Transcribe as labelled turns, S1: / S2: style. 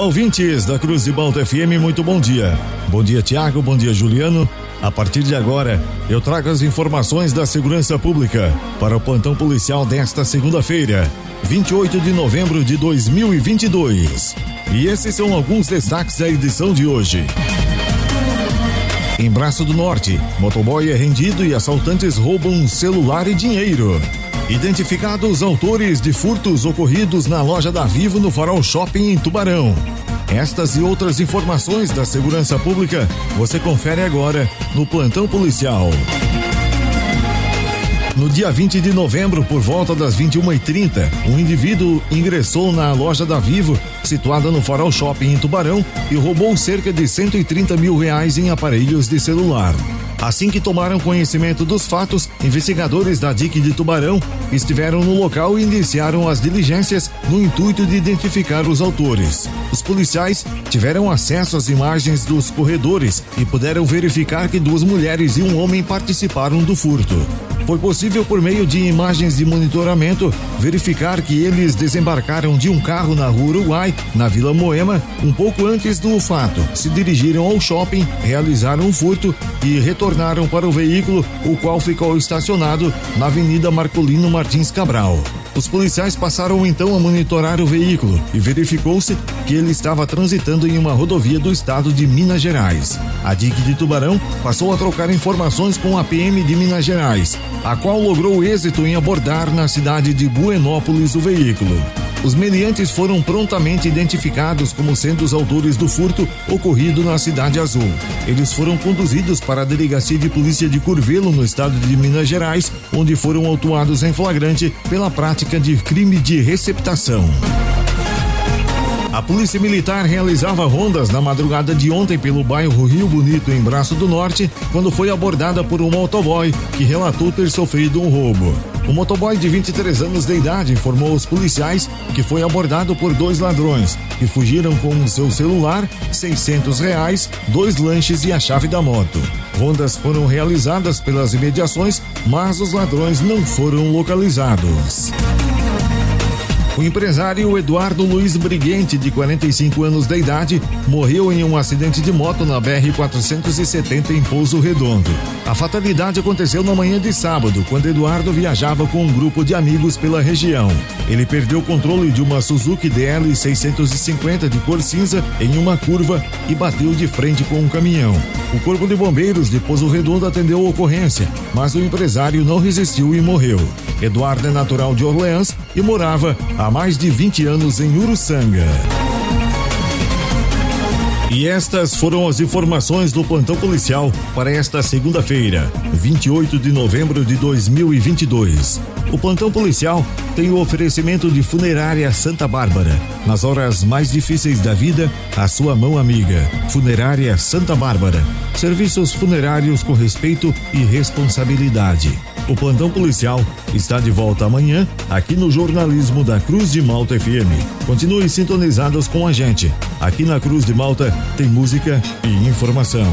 S1: Olá, ouvintes da Cruz de Malta FM, muito bom dia. Bom dia, Tiago, bom dia, Juliano. A partir de agora, eu trago as informações da segurança pública para o plantão policial desta segunda-feira, 28 de novembro de 2022. E esses são alguns destaques da edição de hoje. Em Braço do Norte, motoboy é rendido e assaltantes roubam celular e dinheiro. Identificados autores de furtos ocorridos na loja da Vivo no Farol Shopping em Tubarão. Estas e outras informações da segurança pública você confere agora no Plantão Policial. No dia 20 de novembro, por volta das 21h30, um indivíduo ingressou na loja da Vivo, situada no Farol Shopping em Tubarão, e roubou cerca de 130 mil reais em aparelhos de celular. Assim que tomaram conhecimento dos fatos, investigadores da DIC de Tubarão estiveram no local e iniciaram as diligências no intuito de identificar os autores. Os policiais tiveram acesso às imagens dos corredores e puderam verificar que duas mulheres e um homem participaram do furto. Foi possível, por meio de imagens de monitoramento, verificar que eles desembarcaram de um carro na rua Uruguai, na Vila Moema, um pouco antes do fato. Se dirigiram ao shopping, realizaram um furto e retornaram para o veículo, o qual ficou estacionado na Avenida Marcolino Martins Cabral. Os policiais passaram então a monitorar o veículo e verificou-se que ele estava transitando em uma rodovia do estado de Minas Gerais. A DIC de Tubarão passou a trocar informações com a PM de Minas Gerais, a qual logrou êxito em abordar na cidade de Buenópolis o veículo. Os meliantes foram prontamente identificados como sendo os autores do furto ocorrido na Cidade Azul. Eles foram conduzidos para a Delegacia de Polícia de Curvelo, no estado de Minas Gerais, onde foram autuados em flagrante pela prática de crime de receptação. A Polícia Militar realizava rondas na madrugada de ontem pelo bairro Rio Bonito, em Braço do Norte, quando foi abordada por um motoboy que relatou ter sofrido um roubo. O motoboy de 23 anos de idade informou aos policiais que foi abordado por dois ladrões que fugiram com seu celular, 600 reais, dois lanches e a chave da moto. Rondas foram realizadas pelas imediações, mas os ladrões não foram localizados. O empresário Eduardo Luiz Briguente, de 45 anos de idade, morreu em um acidente de moto na BR-470 em Pouso Redondo. A fatalidade aconteceu na manhã de sábado, quando Eduardo viajava com um grupo de amigos pela região. Ele perdeu o controle de uma Suzuki DL 650 de cor cinza em uma curva e bateu de frente com um caminhão. O Corpo de Bombeiros de Pouso Redondo atendeu a ocorrência, mas o empresário não resistiu e morreu. Eduardo é natural de Orleans e morava há mais de 20 anos em Uruçanga. E estas foram as informações do plantão policial para esta segunda-feira, 28 de novembro de 2022. O plantão policial tem o oferecimento de Funerária Santa Bárbara. Nas horas mais difíceis da vida, a sua mão amiga. Funerária Santa Bárbara. Serviços funerários com respeito e responsabilidade. O plantão policial está de volta amanhã aqui no jornalismo da Cruz de Malta FM. Continue sintonizados com a gente. Aqui na Cruz de Malta tem música e informação.